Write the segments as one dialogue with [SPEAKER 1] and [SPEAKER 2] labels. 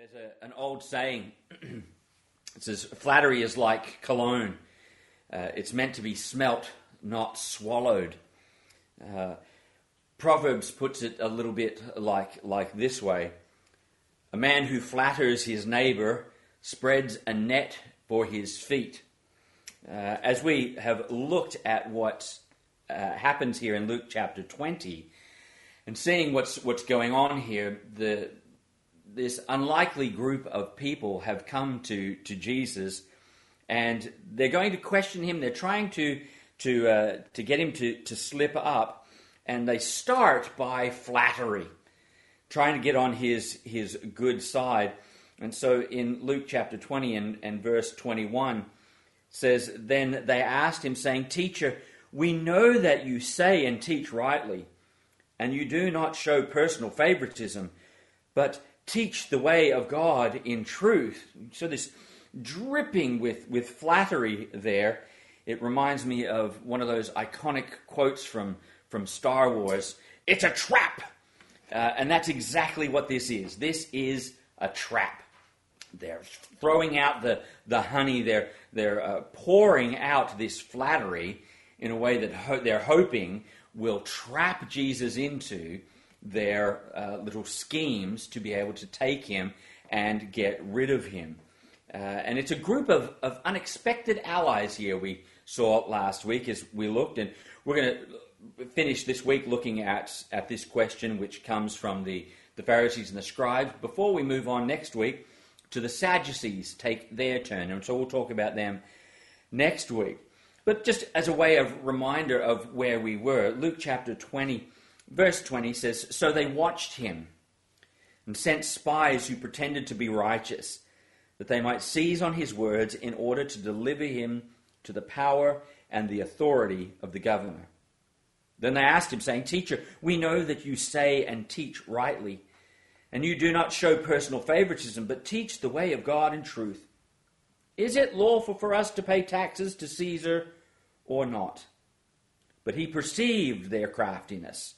[SPEAKER 1] There's a, an old saying. it says, flattery is like cologne. Uh, it's meant to be smelt, not swallowed. Uh, Proverbs puts it a little bit like, like this way A man who flatters his neighbor spreads a net for his feet. Uh, as we have looked at what uh, happens here in Luke chapter 20 and seeing what's, what's going on here, the, this unlikely group of people have come to, to Jesus and they're going to question him. They're trying to, to, uh, to get him to, to slip up. And they start by flattery, trying to get on his, his good side. And so in Luke chapter 20 and, and verse 21 says, Then they asked him, saying, Teacher, we know that you say and teach rightly, and you do not show personal favoritism, but teach the way of God in truth. So this dripping with, with flattery there. It reminds me of one of those iconic quotes from, from Star Wars It's a trap! Uh, and that's exactly what this is. This is a trap. They're throwing out the, the honey, they're, they're uh, pouring out this flattery in a way that ho- they're hoping will trap Jesus into their uh, little schemes to be able to take him and get rid of him. Uh, and it's a group of, of unexpected allies here we saw last week as we looked. And we're going to finish this week looking at, at this question, which comes from the, the Pharisees and the scribes, before we move on next week to the Sadducees take their turn. And so we'll talk about them next week. But just as a way of reminder of where we were, Luke chapter 20 Verse 20 says So they watched him and sent spies who pretended to be righteous, that they might seize on his words in order to deliver him to the power and the authority of the governor. Then they asked him, saying, Teacher, we know that you say and teach rightly, and you do not show personal favoritism, but teach the way of God in truth. Is it lawful for us to pay taxes to Caesar or not? But he perceived their craftiness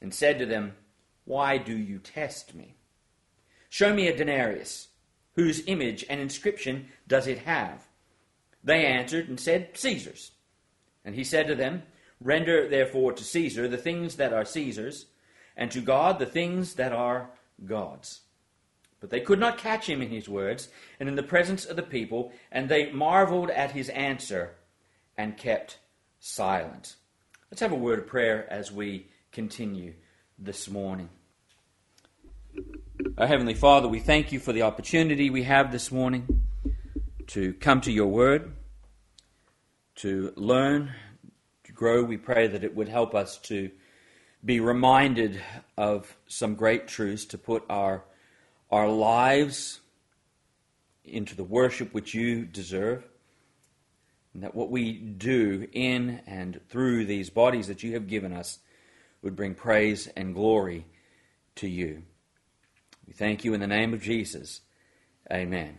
[SPEAKER 1] and said to them, Why do you test me? Show me a denarius. Whose image and inscription does it have? They answered and said, Caesar's. And he said to them, Render therefore to Caesar the things that are Caesar's, and to God the things that are God's. But they could not catch him in his words, and in the presence of the people, and they marveled at his answer, and kept silent. Let's have a word of prayer as we continue this morning. Our Heavenly Father, we thank you for the opportunity we have this morning to come to your word, to learn, to grow. We pray that it would help us to be reminded of some great truths, to put our, our lives into the worship which you deserve. And that what we do in and through these bodies that you have given us would bring praise and glory to you. We thank you in the name of Jesus. Amen.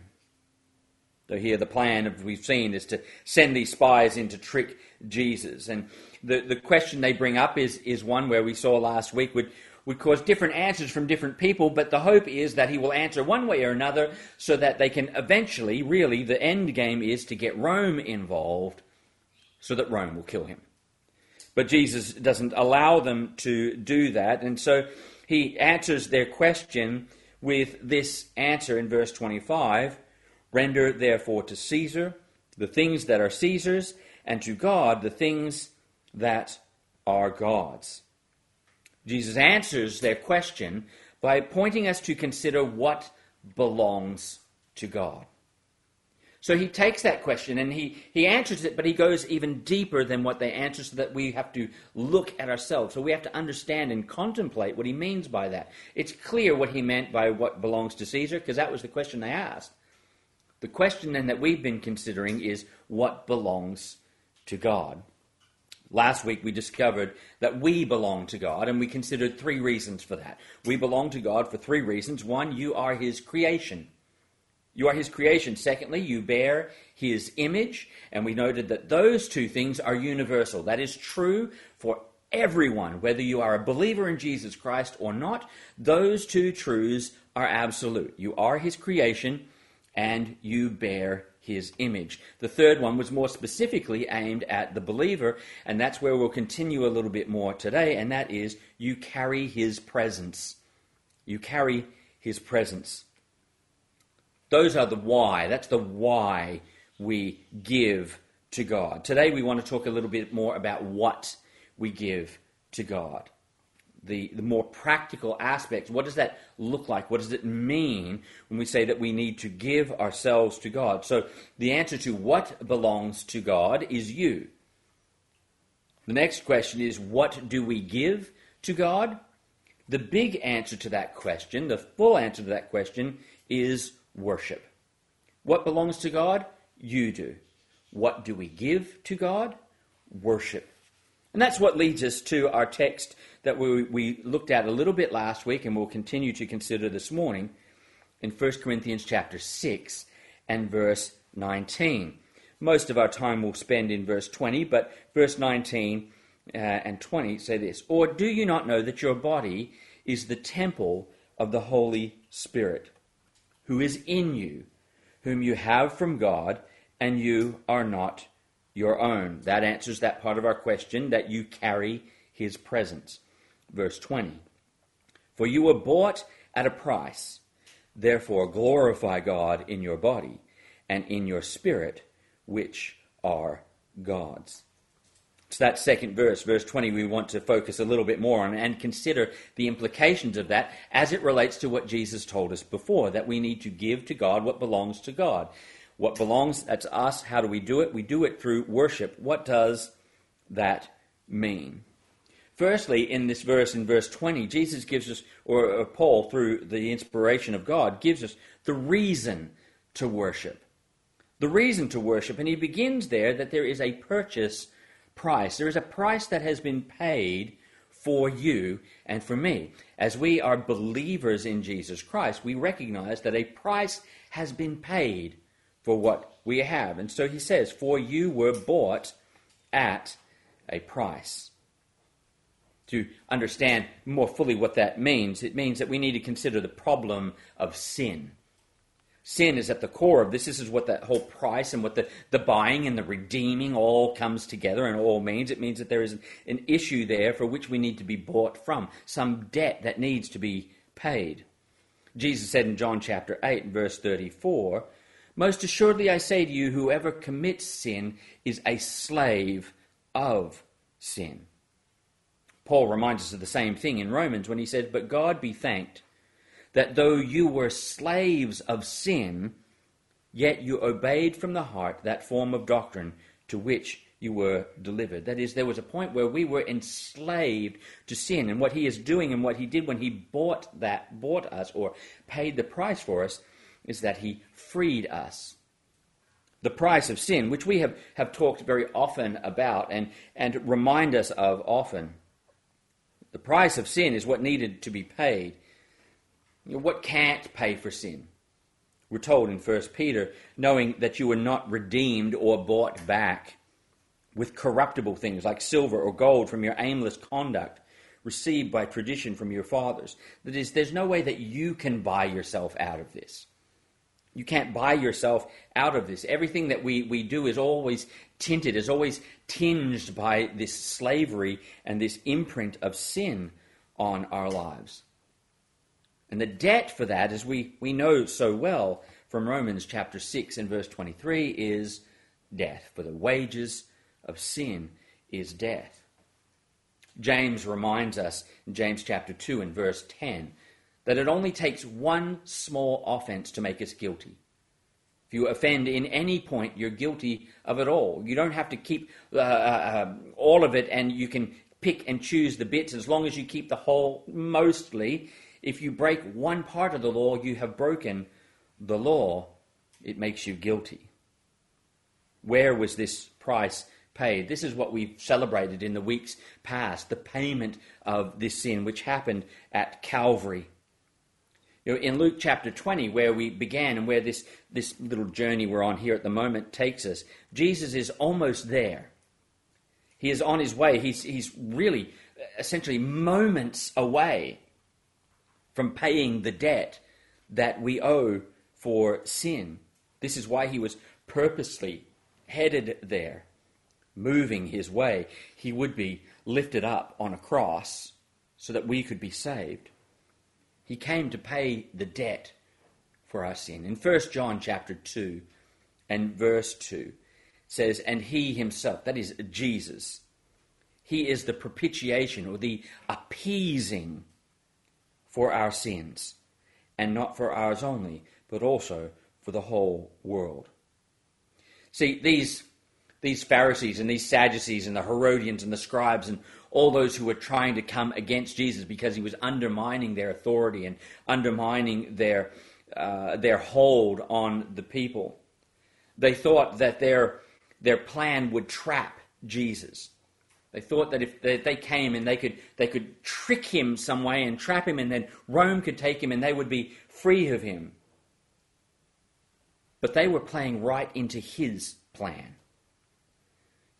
[SPEAKER 1] So here the plan of we've seen is to send these spies in to trick Jesus. And the, the question they bring up is, is one where we saw last week would, would cause different answers from different people, but the hope is that he will answer one way or another so that they can eventually, really, the end game is to get Rome involved so that Rome will kill him. But Jesus doesn't allow them to do that. And so he answers their question with this answer in verse 25 Render therefore to Caesar the things that are Caesar's, and to God the things that are God's. Jesus answers their question by pointing us to consider what belongs to God. So he takes that question and he, he answers it, but he goes even deeper than what they answer so that we have to look at ourselves. So we have to understand and contemplate what he means by that. It's clear what he meant by what belongs to Caesar, because that was the question they asked. The question then that we've been considering is what belongs to God. Last week we discovered that we belong to God, and we considered three reasons for that. We belong to God for three reasons. One, you are His creation. You are his creation. Secondly, you bear his image. And we noted that those two things are universal. That is true for everyone, whether you are a believer in Jesus Christ or not. Those two truths are absolute. You are his creation and you bear his image. The third one was more specifically aimed at the believer, and that's where we'll continue a little bit more today, and that is you carry his presence. You carry his presence. Those are the why. That's the why we give to God. Today we want to talk a little bit more about what we give to God the, the more practical aspects. What does that look like? What does it mean when we say that we need to give ourselves to God? So the answer to what belongs to God is you. The next question is what do we give to God? The big answer to that question, the full answer to that question, is worship. What belongs to God? You do. What do we give to God? Worship. And that's what leads us to our text that we, we looked at a little bit last week and we'll continue to consider this morning in 1 Corinthians chapter 6 and verse 19. Most of our time we'll spend in verse 20, but verse 19 uh, and 20 say this Or do you not know that your body is the temple of the Holy Spirit, who is in you, whom you have from God, and you are not your own? That answers that part of our question that you carry his presence verse 20. For you were bought at a price. Therefore, glorify God in your body and in your spirit, which are God's. It's that second verse, verse 20, we want to focus a little bit more on and consider the implications of that as it relates to what Jesus told us before that we need to give to God what belongs to God. What belongs that's us, how do we do it? We do it through worship. What does that mean? Firstly, in this verse, in verse 20, Jesus gives us, or Paul, through the inspiration of God, gives us the reason to worship. The reason to worship. And he begins there that there is a purchase price. There is a price that has been paid for you and for me. As we are believers in Jesus Christ, we recognize that a price has been paid for what we have. And so he says, For you were bought at a price to understand more fully what that means, it means that we need to consider the problem of sin. Sin is at the core of this. This is what that whole price and what the, the buying and the redeeming all comes together and all means. It means that there is an, issue there for which we need to be bought from, some debt that needs to be paid. Jesus said in John chapter 8, verse 34, Most assuredly I say to you, whoever commits sin is a slave of sin. Paul reminds us of the same thing in Romans when he says, But God be thanked that though you were slaves of sin, yet you obeyed from the heart that form of doctrine to which you were delivered. That is, there was a point where we were enslaved to sin, and what he is doing and what he did when he bought that, bought us, or paid the price for us, is that he freed us. The price of sin, which we have, have talked very often about and, and remind us of often. The price of sin is what needed to be paid. What can't pay for sin? We're told in 1 Peter, knowing that you were not redeemed or bought back with corruptible things like silver or gold from your aimless conduct received by tradition from your fathers. That is, there's no way that you can buy yourself out of this. You can't buy yourself out of this. Everything that we, we do is always tinted, is always tinged by this slavery and this imprint of sin on our lives. And the debt for that, as we, we know so well from Romans chapter 6 and verse 23, is death. For the wages of sin is death. James reminds us in James chapter 2 and verse 10 that it only takes one small offense to make us guilty. If you offend in any point, you're guilty of it all. You don't have to keep uh, uh, um, all of it and you can pick and choose the bits as long as you keep the whole mostly. If you break one part of the law, you have broken the law. It makes you guilty. Where was this price paid? This is what we've celebrated in the weeks past the payment of this sin, which happened at Calvary. You know, in Luke chapter 20, where we began and where this, this little journey we're on here at the moment takes us, Jesus is almost there. He is on his way. He's, he's really essentially moments away from paying the debt that we owe for sin. This is why he was purposely headed there, moving his way. He would be lifted up on a cross so that we could be saved. He came to pay the debt for our sin. In 1 John chapter 2 and verse 2 says, And he himself, that is Jesus, he is the propitiation or the appeasing for our sins, and not for ours only, but also for the whole world. See, these, these Pharisees and these Sadducees and the Herodians and the scribes and all those who were trying to come against Jesus because he was undermining their authority and undermining their, uh, their hold on the people. They thought that their, their plan would trap Jesus. They thought that if they came and they could, they could trick him some way and trap him, and then Rome could take him and they would be free of him. But they were playing right into his plan.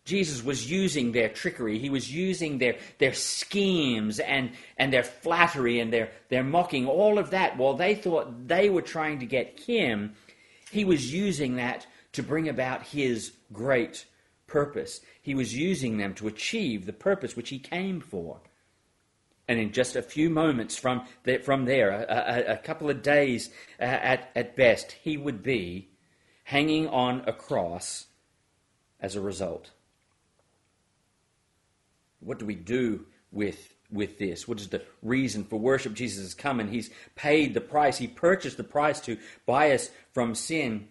[SPEAKER 1] Jesus was using their trickery. He was using their, their schemes and, and their flattery and their, their mocking, all of that. While they thought they were trying to get him, he was using that to bring about his great purpose. He was using them to achieve the purpose which he came for. And in just a few moments from, the, from there, a, a, a, couple of days uh, at, at best, he would be hanging on a cross as a result. What do we do with, with this? What is the reason for worship? Jesus has come and he's paid the price. He purchased the price to buy us from sin.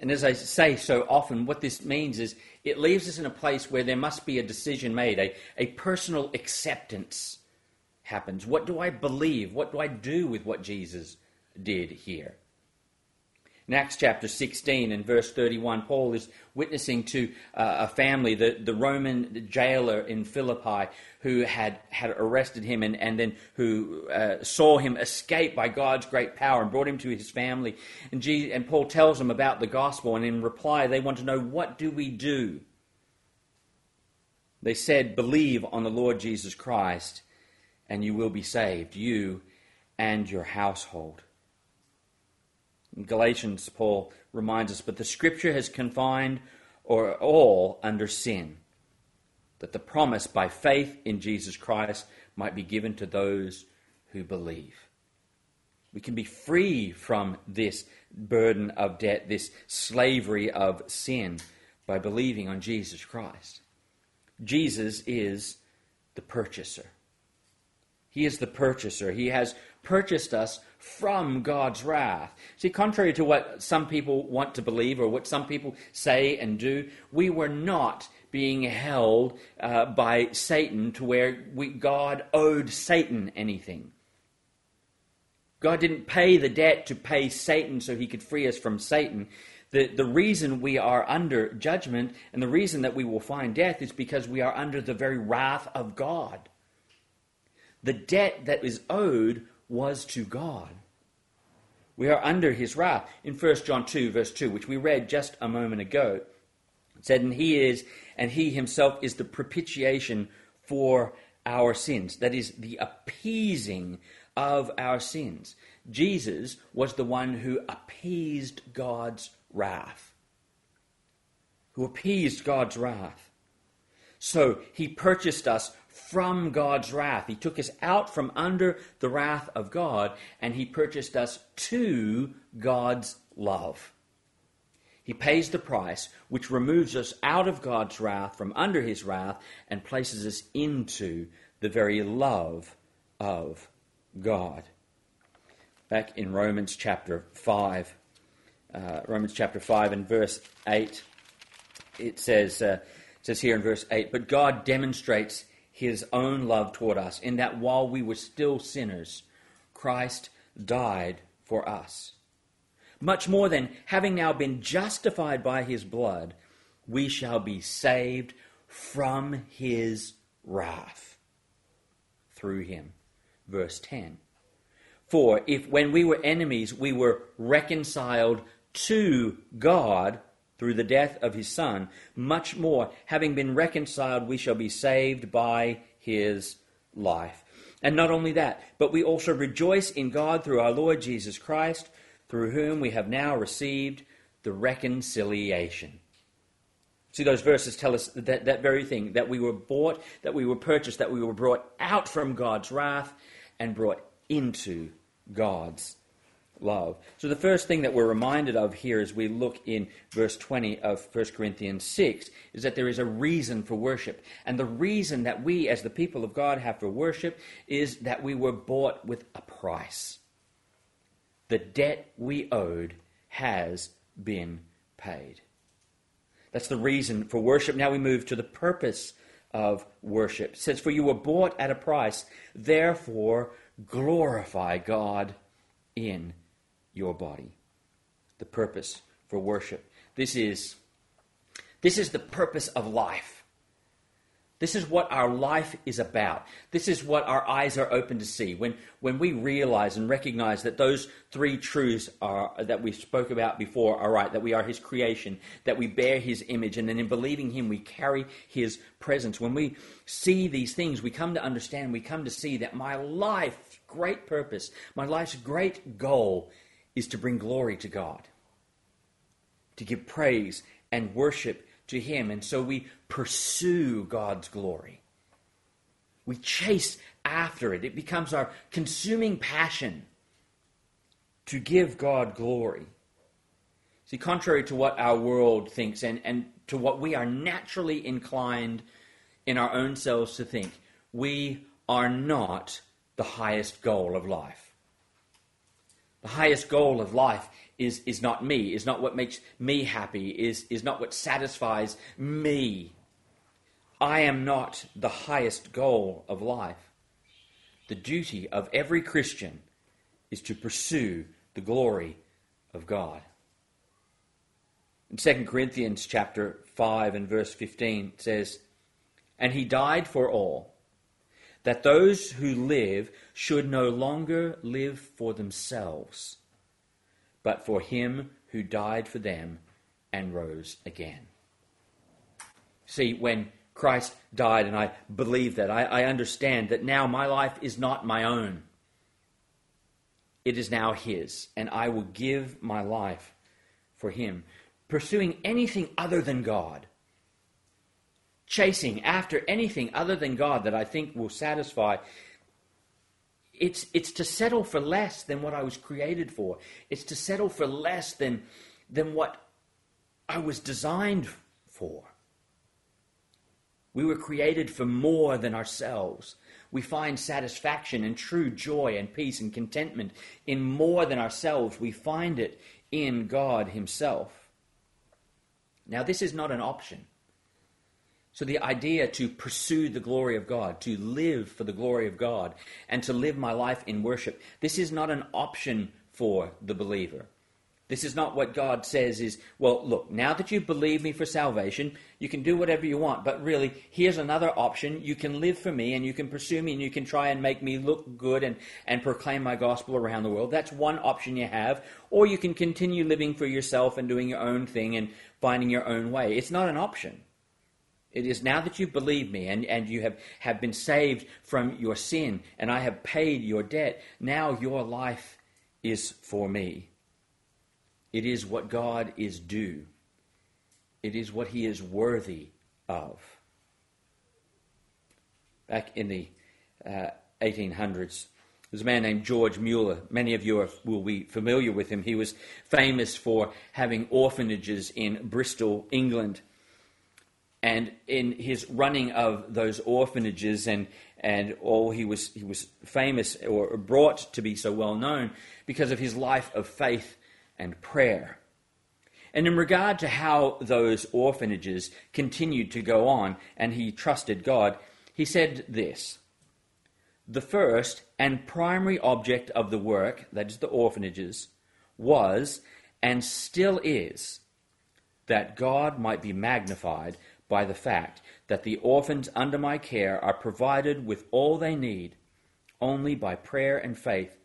[SPEAKER 1] And as I say so often, what this means is it leaves us in a place where there must be a decision made, a, a personal acceptance happens. What do I believe? What do I do with what Jesus did here? In Acts chapter 16 and verse 31, Paul is witnessing to uh, a family, the, the Roman jailer in Philippi, who had, had arrested him and, and then who uh, saw him escape by God's great power and brought him to his family. And, Jesus, and Paul tells them about the gospel, and in reply, they want to know, What do we do? They said, Believe on the Lord Jesus Christ, and you will be saved, you and your household. Galatians, Paul reminds us, but the scripture has confined or all under sin, that the promise by faith in Jesus Christ might be given to those who believe. We can be free from this burden of debt, this slavery of sin, by believing on Jesus Christ. Jesus is the purchaser. He is the purchaser. He has purchased us from God's wrath. See, contrary to what some people want to believe or what some people say and do, we were not being held uh, by Satan to where we, God owed Satan anything. God didn't pay the debt to pay Satan so he could free us from Satan. The, the reason we are under judgment and the reason that we will find death is because we are under the very wrath of God. The debt that is owed was to God. We are under his wrath. In 1 John 2, verse 2, which we read just a moment ago, it said, And he is, and he himself is the propitiation for our sins. That is, the appeasing of our sins. Jesus was the one who appeased God's wrath. Who appeased God's wrath. So he purchased us from God's wrath. He took us out from under the wrath of God and he purchased us to God's love. He pays the price, which removes us out of God's wrath, from under his wrath, and places us into the very love of God. Back in Romans chapter 5, uh, Romans chapter 5 and verse 8, it says, uh, it says here in verse 8, But God demonstrates his own love toward us, in that while we were still sinners, Christ died for us. Much more than having now been justified by his blood, we shall be saved from his wrath through him. Verse 10. For if when we were enemies we were reconciled to God through the death of his Son, much more, having been reconciled, we shall be saved by his life. And not only that, but we also rejoice in God through our Lord Jesus Christ, through whom we have now received the reconciliation. See, those verses tell us that, that very thing that we were bought, that we were purchased, that we were brought out from God's wrath and brought into God's love. So, the first thing that we're reminded of here as we look in verse 20 of 1 Corinthians 6 is that there is a reason for worship. And the reason that we, as the people of God, have for worship is that we were bought with a price. The debt we owed has been paid. That's the reason for worship. Now we move to the purpose of worship. It says, For you were bought at a price, therefore glorify God in your body. The purpose for worship. This is, this is the purpose of life. This is what our life is about. This is what our eyes are open to see. When, when we realize and recognize that those three truths are, that we spoke about before are right, that we are His creation, that we bear His image, and then in believing Him, we carry His presence. When we see these things, we come to understand, we come to see that my life's great purpose, my life's great goal is to bring glory to God, to give praise and worship to Him. And so we pursue God's glory. We chase after it. It becomes our consuming passion to give God glory. See, contrary to what our world thinks and, and to what we are naturally inclined in our own selves to think, we are not the highest goal of life. The highest goal of life is, is not me, is not what makes me happy, is, is not what satisfies me. I am not the highest goal of life. The duty of every Christian is to pursue the glory of God. In 2 Corinthians chapter 5 and verse 15 it says, And he died for all, that those who live should no longer live for themselves but for him who died for them and rose again. See, when Christ died, and I believe that, I, I, understand that now my life is not my own. It is now His, and I will give my life for Him. Pursuing anything other than God, chasing after anything other than God that I think will satisfy it's, it's to settle for less than what I was created for. It's to settle for less than, than what I was designed for. We were created for more than ourselves. We find satisfaction and true joy and peace and contentment in more than ourselves. We find it in God Himself. Now, this is not an option. So, the idea to pursue the glory of God, to live for the glory of God, and to live my life in worship, this is not an option for the believer. This is not what God says is, well, look, now that you believe me for salvation, you can do whatever you want, but really, here's another option. You can live for me and you can pursue me and you can try and make me look good and, and proclaim my gospel around the world. That's one option you have. Or you can continue living for yourself and doing your own thing and finding your own way. It's not an option. It is now that you believe me and, and you have, have been saved from your sin and I have paid your debt, now your life is for me. It is what God is due, it is what He is worthy of. Back in the uh, 1800s, there's a man named George Mueller. Many of you are, will be familiar with him. He was famous for having orphanages in Bristol, England and in his running of those orphanages and and all he was he was famous or brought to be so well known because of his life of faith and prayer. And in regard to how those orphanages continued to go on and he trusted God, he said this The first and primary object of the work, that is the orphanages, was and still is that God might be magnified by the fact that the orphans under my care are provided with all they need only by prayer and faith,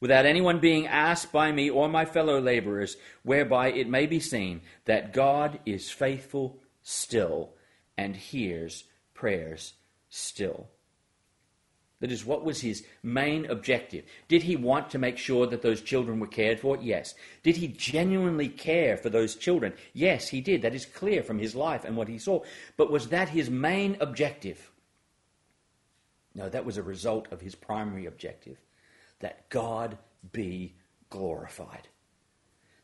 [SPEAKER 1] without anyone being asked by me or my fellow laborers, whereby it may be seen that God is faithful still and hears prayers still. That is, what was his main objective? Did he want to make sure that those children were cared for? Yes. Did he genuinely care for those children? Yes, he did. That is clear from his life and what he saw. But was that his main objective? No, that was a result of his primary objective that God be glorified.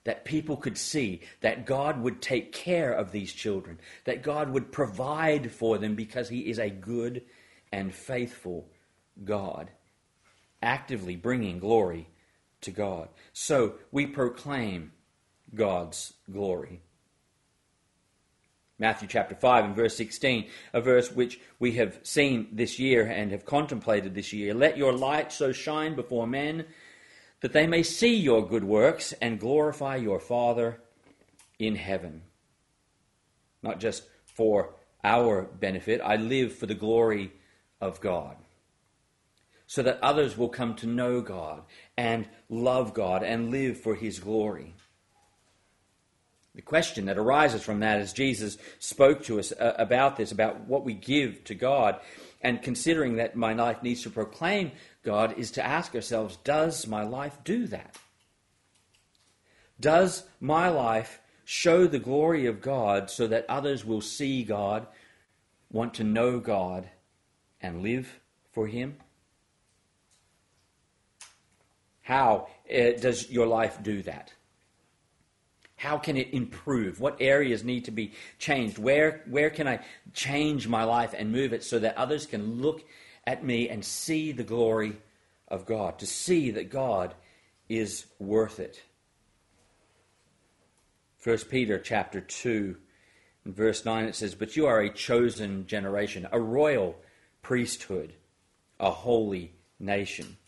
[SPEAKER 1] That people could see that God would take care of these children, that God would provide for them because he is a good and faithful God, actively bringing glory to God. So we proclaim God's glory. Matthew chapter 5 and verse 16, a verse which we have seen this year and have contemplated this year. Let your light so shine before men that they may see your good works and glorify your Father in heaven. Not just for our benefit, I live for the glory of God so that others will come to know God and love God and live for His glory. The question that arises from that as Jesus spoke to us uh, about this, about what we give to God, and considering that my life needs to proclaim God, is to ask ourselves Does my life do that? Does my life show the glory of God so that others will see God, want to know God, and live for Him? How uh, does your life do that? How can it improve? What areas need to be changed? Where, where can I change my life and move it so that others can look at me and see the glory of God, to see that God is worth it? 1 Peter chapter 2 in verse 9 it says, But you are a chosen generation, a royal priesthood, a holy nation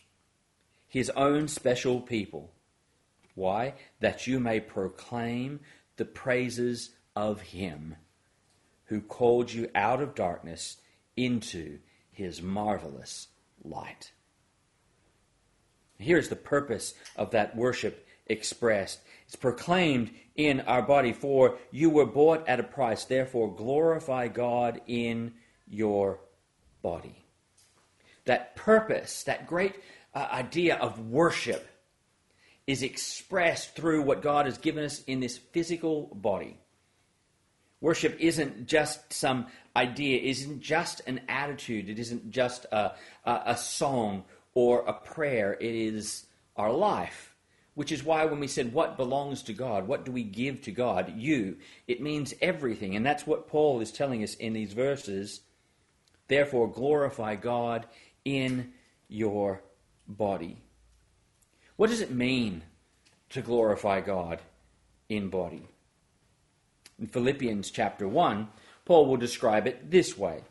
[SPEAKER 1] his own special people. Why? That you may proclaim the praises of him who called you out of darkness into his marvelous light. Here's the purpose of that worship expressed. It's proclaimed in our body, for you were bought at a price, therefore glorify God in your body. That purpose, that great uh, idea of worship is expressed through what God has given us in this physical body. Worship isn't just some idea, isn't just an attitude, it isn't just a, a, a song or a prayer, it is our life. Which is why when we said, What belongs to God? What do we give to God? You. It means everything. And that's what Paul is telling us in these verses. Therefore, glorify God in your body. What does it mean to glorify God in body? In Philippians chapter 1, Paul will describe it this way. It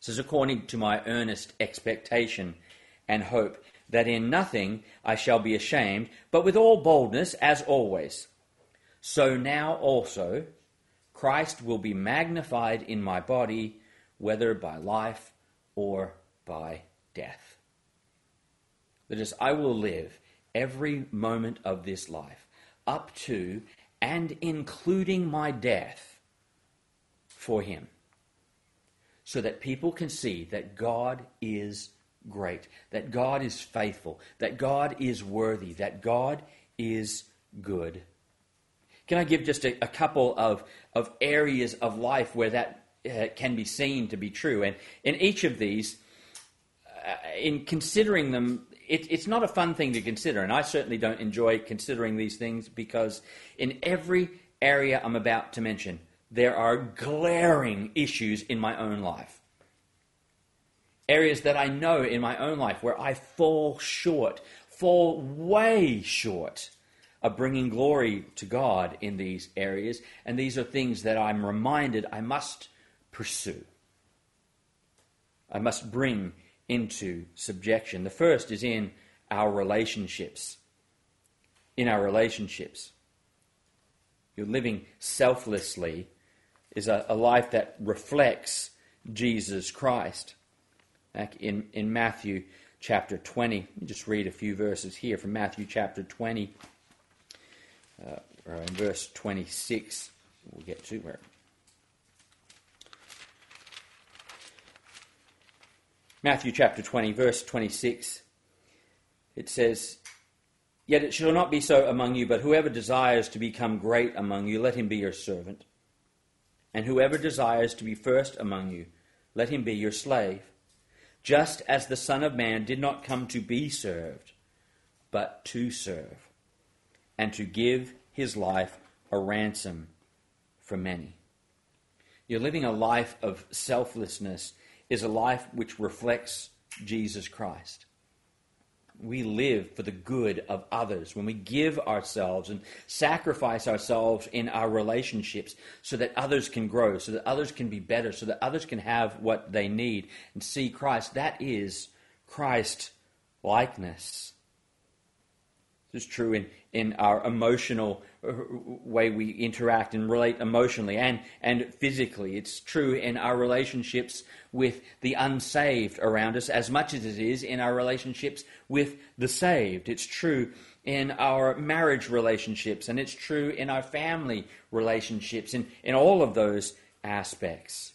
[SPEAKER 1] says, According to my earnest expectation and hope, that in nothing I shall be ashamed, but with all boldness, as always. So now also Christ will be magnified in my body, whether by life or by death. That is, I will live every moment of this life up to and including my death for Him. So that people can see that God is great, that God is faithful, that God is worthy, that God is good. Can I give just a, a couple of, of areas of life where that uh, can be seen to be true? And in each of these, uh, in considering them it, it's not a fun thing to consider, and I certainly don't enjoy considering these things because in every area I'm about to mention, there are glaring issues in my own life. Areas that I know in my own life where I fall short, fall way short of bringing glory to God in these areas, and these are things that I'm reminded I must pursue. I must bring into subjection. The first is in our relationships. In our relationships. You're living selflessly is a, a life that reflects Jesus Christ. Back in, in Matthew chapter 20, let me just read a few verses here from Matthew chapter 20, uh, or in verse 26, we'll get to where Matthew chapter 20, verse 26, it says, Yet it shall not be so among you, but whoever desires to become great among you, let him be your servant. And whoever desires to be first among you, let him be your slave, just as the Son of Man did not come to be served, but to serve, and to give his life a ransom for many. You're living a life of selflessness is a life which reflects Jesus Christ. We live for the good of others when we give ourselves and sacrifice ourselves in our relationships so that others can grow, so that others can be better, so that others can have what they need and see Christ. That is Christ likeness. This is true in, in our emotional way we interact and relate emotionally and, and physically. It's true in our relationships with the unsaved around us as much as it is in our relationships with the saved. It's true in our marriage relationships and it's true in our family relationships, in, in all of those aspects.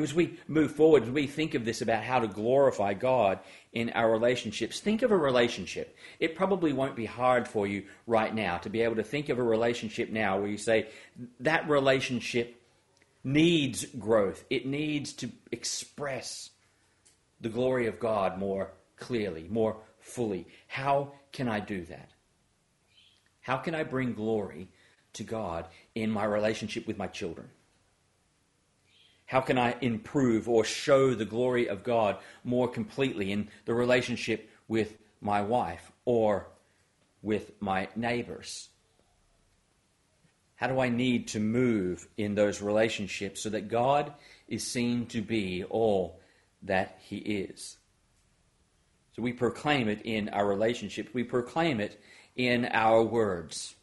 [SPEAKER 1] As we move forward, as we think of this about how to glorify God in our relationships, think of a relationship. It probably won't be hard for you right now to be able to think of a relationship now where you say, that relationship needs growth. It needs to express the glory of God more clearly, more fully. How can I do that? How can I bring glory to God in my relationship with my children? How can I improve or show the glory of God more completely in the relationship with my wife or with my neighbors? How do I need to move in those relationships so that God is seen to be all that He is? So we proclaim it in our relationships, we proclaim it in our words.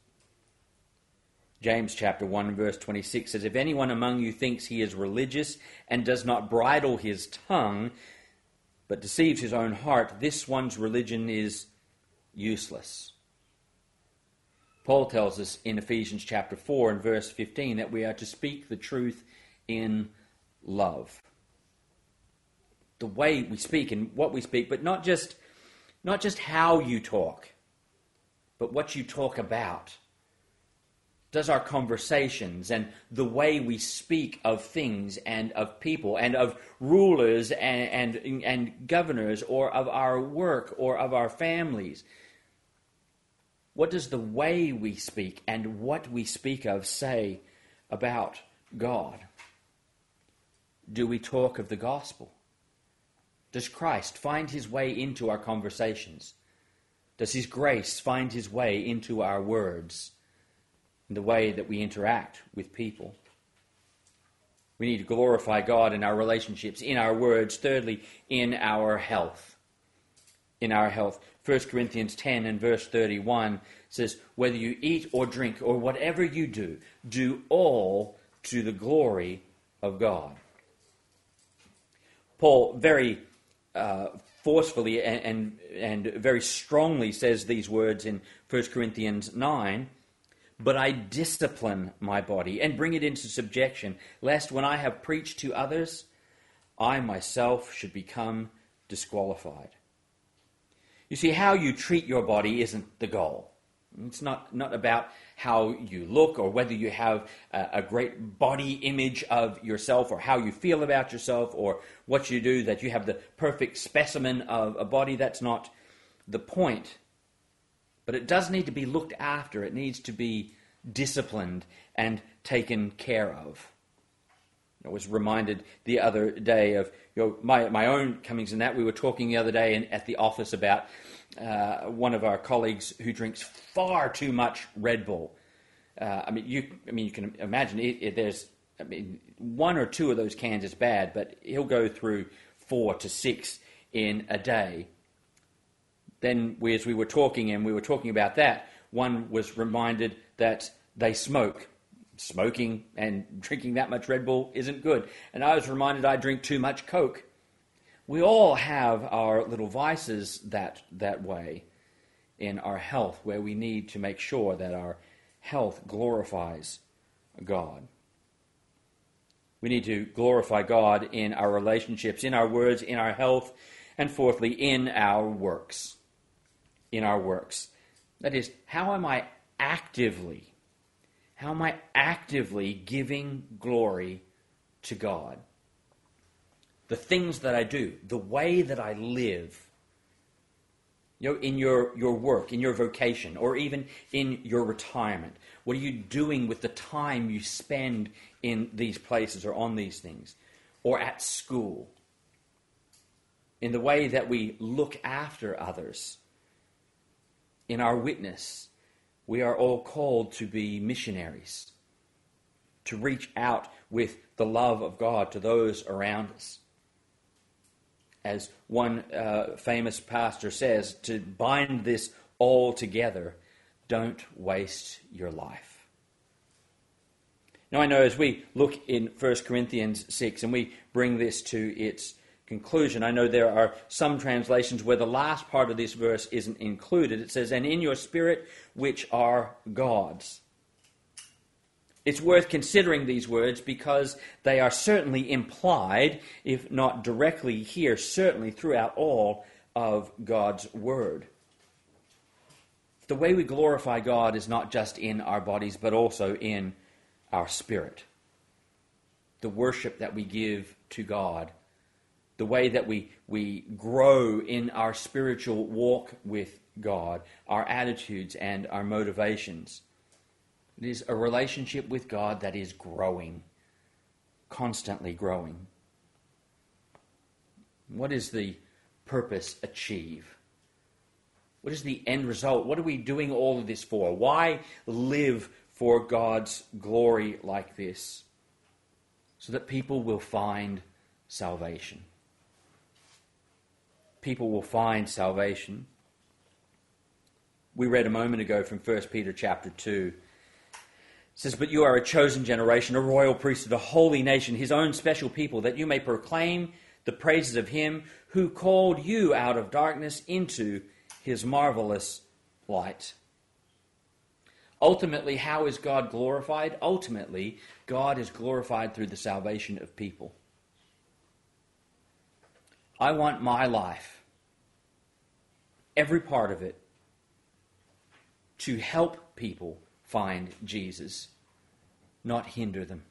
[SPEAKER 1] James chapter 1 verse 26 says, If anyone among you thinks he is religious and does not bridle his tongue, but deceives his own heart, this one's religion is useless. Paul tells us in Ephesians chapter 4 and verse 15 that we are to speak the truth in love. The way we speak and what we speak, but not just, not just how you talk, but what you talk about does our conversations and the way we speak of things and of people and of rulers and, and, and, governors or of our work or of our families. What does the way we speak and what we speak of say about God? Do we talk of the gospel? Does Christ find his way into our conversations? Does his grace find his way into our words? In the way that we interact with people. We need to glorify God in our relationships, in our words. Thirdly, in our health. In our health. 1 Corinthians 10 and verse 31 says, Whether you eat or drink or whatever you do, do all to the glory of God. Paul very uh, forcefully and, and, and very strongly says these words in 1 Corinthians 9 but I discipline my body and bring it into subjection, lest when I have preached to others, I myself should become disqualified. You see, how you treat your body isn't the goal. It's not, not about how you look or whether you have a, a, great body image of yourself or how you feel about yourself or what you do, that you have the perfect specimen of a body. That's not the point. But it does need to be looked after, it needs to be disciplined and taken care of. I was reminded the other day of you know, my, my own comings in that. We were talking the other day in, at the office about uh, one of our colleagues who drinks far too much Red Bull. Uh, I mean, you, I mean, you can imagine it, it, there's, I mean, one or two of those cans is bad, but he'll go through four to six in a day then we, as we were talking and we were talking about that, one was reminded that they smoke. Smoking and drinking that much Red Bull isn't good. And I was reminded I drink too much Coke. We all have our little vices that, that way in our health, where we need to make sure that our health glorifies God. We need to glorify God in our relationships, in our words, in our health, and fourthly, in our works. In our works. That is, how am I actively, how am I actively giving glory to God? The things that I do, the way that I live, you know, in your, your work, in your vocation, or even in your retirement. What are you doing with the time you spend in these places or on these things? Or at school? In the way that we look after others? In our witness? We are all called to be missionaries, to reach out with the love of God to those around us as one uh, famous pastor says, to bind this all together, don't waste your life. Now, I know as we look in 1 Corinthians 6 and we bring this to its conclusion, I know there are some translations where the last part of this verse isn't included. It says, And in your spirit, which are God's. It's worth considering these words because they are certainly implied, if not directly here, certainly throughout all of God's Word. The way we glorify God is not just in our bodies, but also in our spirit. The worship that we give to God, the way that we, we grow in our spiritual walk with God, our attitudes and our motivations. It is a relationship with God that is growing, constantly growing. What is the purpose achieve? What is the end result? What are we doing all of this for? Why live for God's glory like this? So that people will find salvation. People will find salvation. We read a moment ago from 1 Peter chapter 2 says, But you are a chosen generation, a royal priesthood, a holy nation, his own special people, that you may proclaim the praises of him who called you out of darkness into his marvelous light. Ultimately, how is God glorified? Ultimately, God is glorified through the salvation of people. I want my life, every part of it, to help people find Jesus, not hinder them.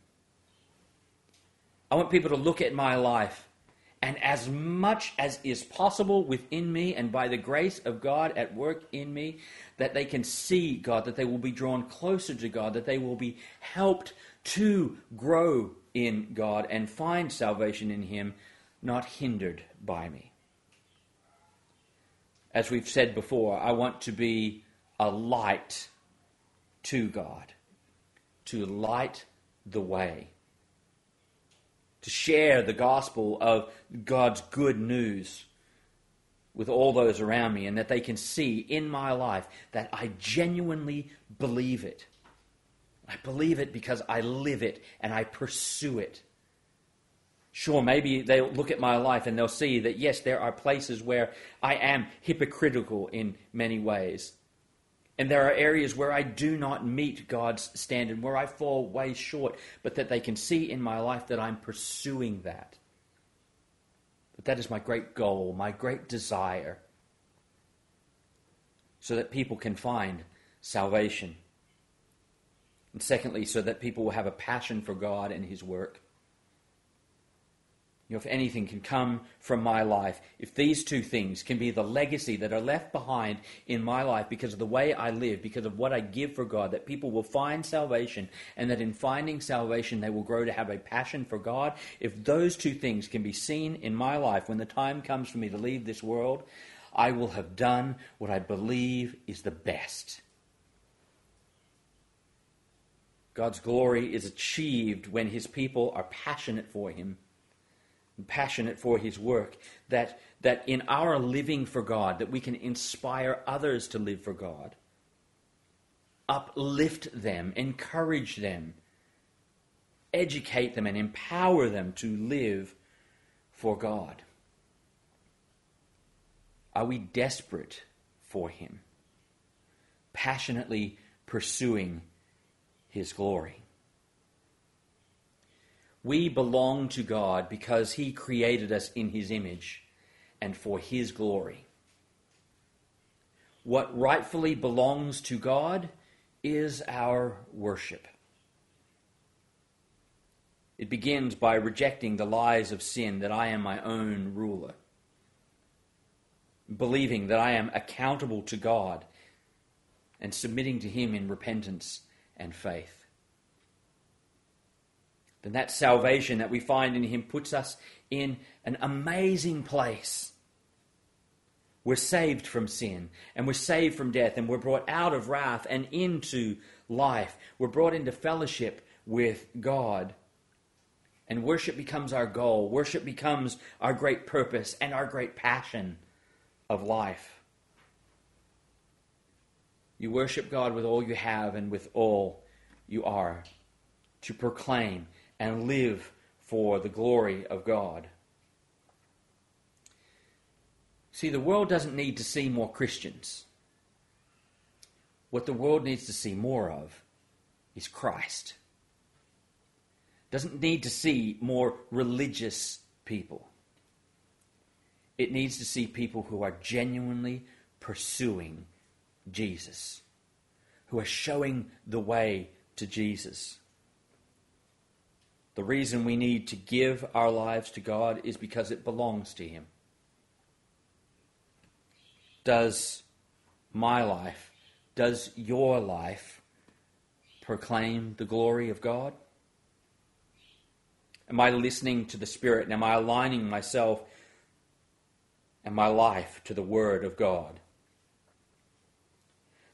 [SPEAKER 1] I want people to look at my life and as much as is possible within me and by the grace of God at work in me, that they can see God, that they will be drawn closer to God, that they will be helped to grow in God and find salvation in Him, not hindered by me. As we've said before, I want to be a light to God, to light the way, to share the gospel of God's good news with all those around me, and that they can see in my life that I genuinely believe it. I believe it because I live it and I pursue it. Sure, maybe they'll look at my life and they'll see that, yes, there are places where I am hypocritical in many ways. And there are areas where I do not meet God's standard, where I fall way short, but that they can see in my life that I'm pursuing that. But that is my great goal, my great desire, so that people can find salvation. And secondly, so that people will have a passion for God and His work. You know, if anything can come from my life, if these two things can be the legacy that are left behind in my life because of the way I live, because of what I give for God, that people will find salvation, and that in finding salvation they will grow to have a passion for God, if those two things can be seen in my life when the time comes for me to leave this world, I will have done what I believe is the best. God's glory is achieved when his people are passionate for him passionate for his work, that, that in our living for God, that we can inspire others to live for God, uplift them, encourage them, educate them, and empower them to live for God. Are we desperate for him, passionately pursuing his glory? We belong to God because He created us in His image and for His glory. What rightfully belongs to God is our worship. It begins by rejecting the lies of sin that I am my own ruler, believing that I am accountable to God, and submitting to Him in repentance and faith. Then that salvation that we find in Him puts us in an amazing place. We're saved from sin, and we're saved from death, and we're brought out of wrath and into life. We're brought into fellowship with God. And worship becomes our goal. Worship becomes our great purpose and our great passion of life. You worship God with all you have and with all you are to proclaim and live for the glory of God. See, the world doesn't need to see more Christians. What the world needs to see more of is Christ doesn't need to see more religious people. It needs to see people who are genuinely pursuing Jesus, who are showing the way to Jesus. The reason we need to give our lives to God is because it belongs to Him. Does my life, does your life proclaim the glory of God? Am I listening to the Spirit? And am I aligning myself and my life to the Word of God?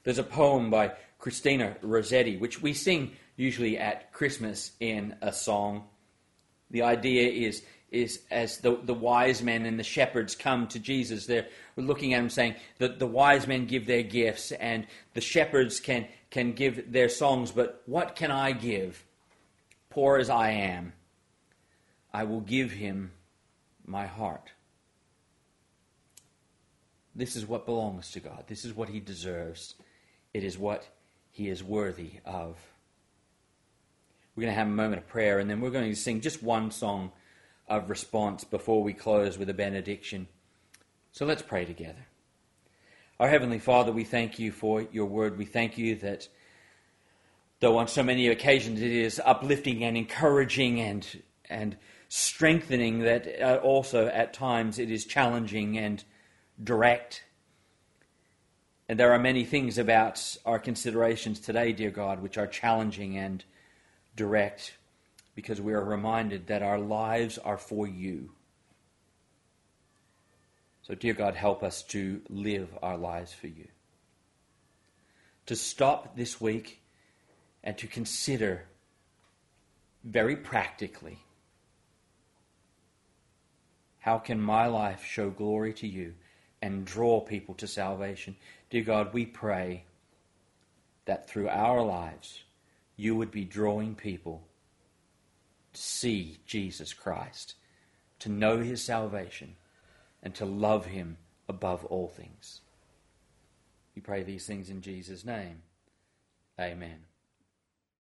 [SPEAKER 1] There's a poem by Christina Rossetti, which we sing usually at Christmas in a song. The idea is, is as the, the wise men and the shepherds come to Jesus, they're looking at him saying that the wise men give their gifts and the shepherds can, can give their songs, but what can I give, poor as I am? I will give him my heart. This is what belongs to God. This is what he deserves. It is what he is worthy of. We're going to have a moment of prayer and then we're going to sing just one song of response before we close with a benediction. So let's pray together. Our Heavenly Father, we thank you for your word. We thank you that though on so many occasions it is uplifting and encouraging and, and strengthening that uh, also at times it is challenging and direct. And there are many things about our considerations today, dear God, which are challenging and direct because we are reminded that our lives are for you. So, dear God, help us to live our lives for you. To stop this week and to consider very practically how can my life show glory to you and draw people to salvation? Dear God, we pray that through our lives you would be drawing people to see Jesus Christ, to know his salvation, and to love him above all things. We pray these things in Jesus' name. Amen.